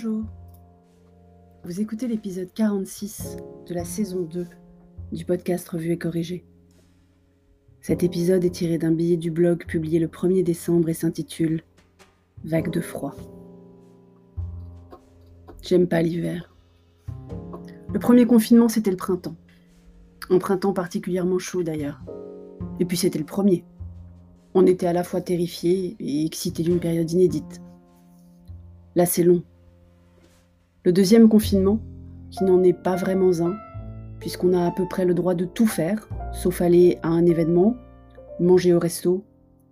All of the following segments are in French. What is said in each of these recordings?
Bonjour. Vous écoutez l'épisode 46 de la saison 2 du podcast Revue et Corrigé. Cet épisode est tiré d'un billet du blog publié le 1er décembre et s'intitule Vague de froid. J'aime pas l'hiver. Le premier confinement, c'était le printemps. Un printemps particulièrement chaud d'ailleurs. Et puis c'était le premier. On était à la fois terrifiés et excités d'une période inédite. Là, c'est long. Le deuxième confinement, qui n'en est pas vraiment un, puisqu'on a à peu près le droit de tout faire, sauf aller à un événement, manger au resto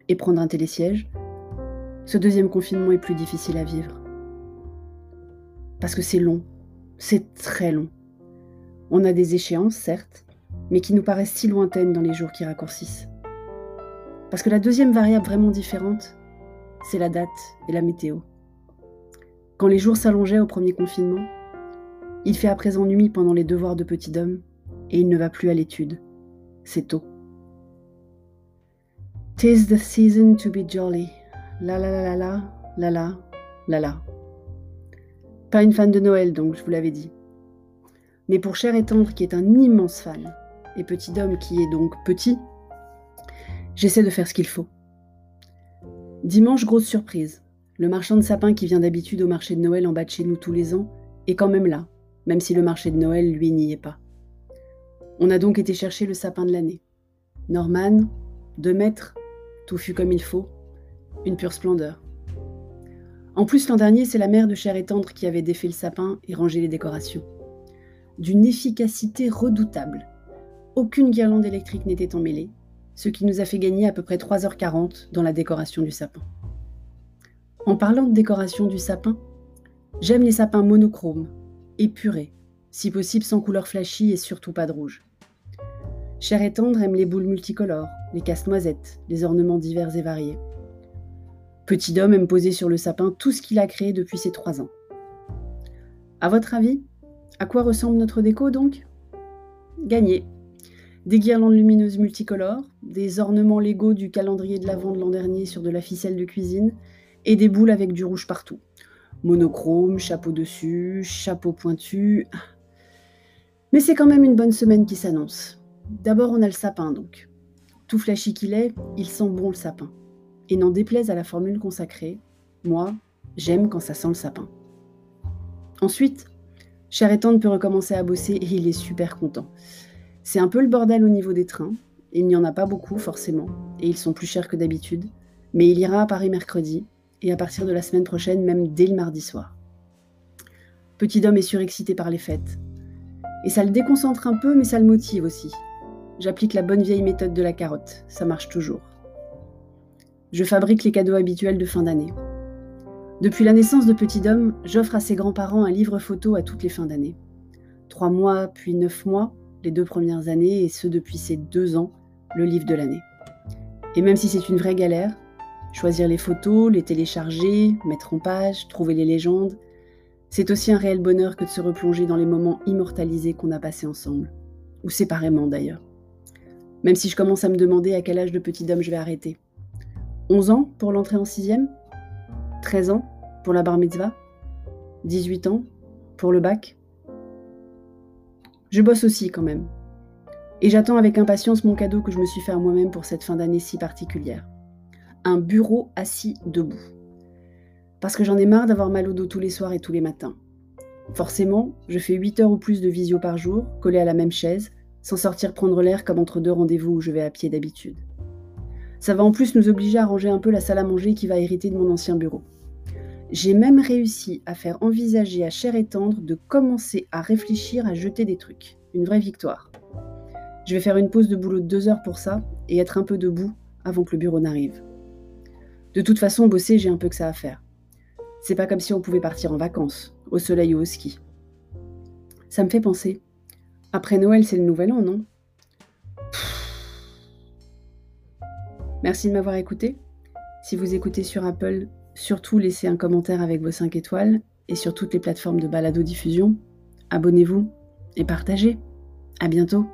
et prendre un télésiège, ce deuxième confinement est plus difficile à vivre. Parce que c'est long, c'est très long. On a des échéances, certes, mais qui nous paraissent si lointaines dans les jours qui raccourcissent. Parce que la deuxième variable vraiment différente, c'est la date et la météo. Quand les jours s'allongeaient au premier confinement, il fait à présent nuit pendant les devoirs de petit homme et il ne va plus à l'étude. C'est tôt. Tis the season to be jolly. La la la la la, la la, la la. Pas une fan de Noël donc, je vous l'avais dit. Mais pour Cher et Tendre, qui est un immense fan, et Petit Homme, qui est donc petit, j'essaie de faire ce qu'il faut. Dimanche, grosse surprise. Le marchand de sapins qui vient d'habitude au marché de Noël en bas de chez nous tous les ans est quand même là, même si le marché de Noël, lui, n'y est pas. On a donc été chercher le sapin de l'année. Norman, deux mètres, tout fut comme il faut, une pure splendeur. En plus, l'an dernier, c'est la mère de Cher et Tendre qui avait défait le sapin et rangé les décorations. D'une efficacité redoutable. Aucune guirlande électrique n'était emmêlée, ce qui nous a fait gagner à peu près 3h40 dans la décoration du sapin. En parlant de décoration du sapin, j'aime les sapins monochromes, épurés, si possible sans couleur flashy et surtout pas de rouge. Cher et tendre aime les boules multicolores, les casse-noisettes, les ornements divers et variés. Petit homme aime poser sur le sapin tout ce qu'il a créé depuis ses trois ans. À votre avis, à quoi ressemble notre déco donc? Gagné. Des guirlandes lumineuses multicolores, des ornements légaux du calendrier de l'Avent de l'an dernier sur de la ficelle de cuisine, et des boules avec du rouge partout. Monochrome, chapeau dessus, chapeau pointu. Mais c'est quand même une bonne semaine qui s'annonce. D'abord, on a le sapin donc. Tout flashy qu'il est, il sent bon le sapin. Et n'en déplaise à la formule consacrée, moi, j'aime quand ça sent le sapin. Ensuite, Cher peut recommencer à bosser et il est super content. C'est un peu le bordel au niveau des trains. Il n'y en a pas beaucoup forcément, et ils sont plus chers que d'habitude. Mais il ira à Paris mercredi, et à partir de la semaine prochaine, même dès le mardi soir. Petit homme est surexcité par les fêtes. Et ça le déconcentre un peu, mais ça le motive aussi. J'applique la bonne vieille méthode de la carotte, ça marche toujours. Je fabrique les cadeaux habituels de fin d'année. Depuis la naissance de Petit Homme, j'offre à ses grands-parents un livre photo à toutes les fins d'année. Trois mois, puis neuf mois, les deux premières années, et ce depuis ses deux ans, le livre de l'année. Et même si c'est une vraie galère, Choisir les photos, les télécharger, mettre en page, trouver les légendes, c'est aussi un réel bonheur que de se replonger dans les moments immortalisés qu'on a passés ensemble, ou séparément d'ailleurs. Même si je commence à me demander à quel âge de petit homme je vais arrêter. 11 ans pour l'entrée en sixième? 13 ans pour la bar mitzvah? 18 ans pour le bac? Je bosse aussi quand même. Et j'attends avec impatience mon cadeau que je me suis fait moi-même pour cette fin d'année si particulière un bureau assis debout. Parce que j'en ai marre d'avoir mal au dos tous les soirs et tous les matins. Forcément, je fais 8 heures ou plus de visio par jour, collé à la même chaise, sans sortir prendre l'air comme entre deux rendez-vous où je vais à pied d'habitude. Ça va en plus nous obliger à ranger un peu la salle à manger qui va hériter de mon ancien bureau. J'ai même réussi à faire envisager à Cher et Tendre de commencer à réfléchir à jeter des trucs. Une vraie victoire. Je vais faire une pause de boulot de deux heures pour ça et être un peu debout avant que le bureau n'arrive. De toute façon, bosser, j'ai un peu que ça à faire. C'est pas comme si on pouvait partir en vacances, au soleil ou au ski. Ça me fait penser. Après Noël, c'est le nouvel an, non? Merci de m'avoir écouté. Si vous écoutez sur Apple, surtout laissez un commentaire avec vos 5 étoiles et sur toutes les plateformes de balado-diffusion. Abonnez-vous et partagez. À bientôt.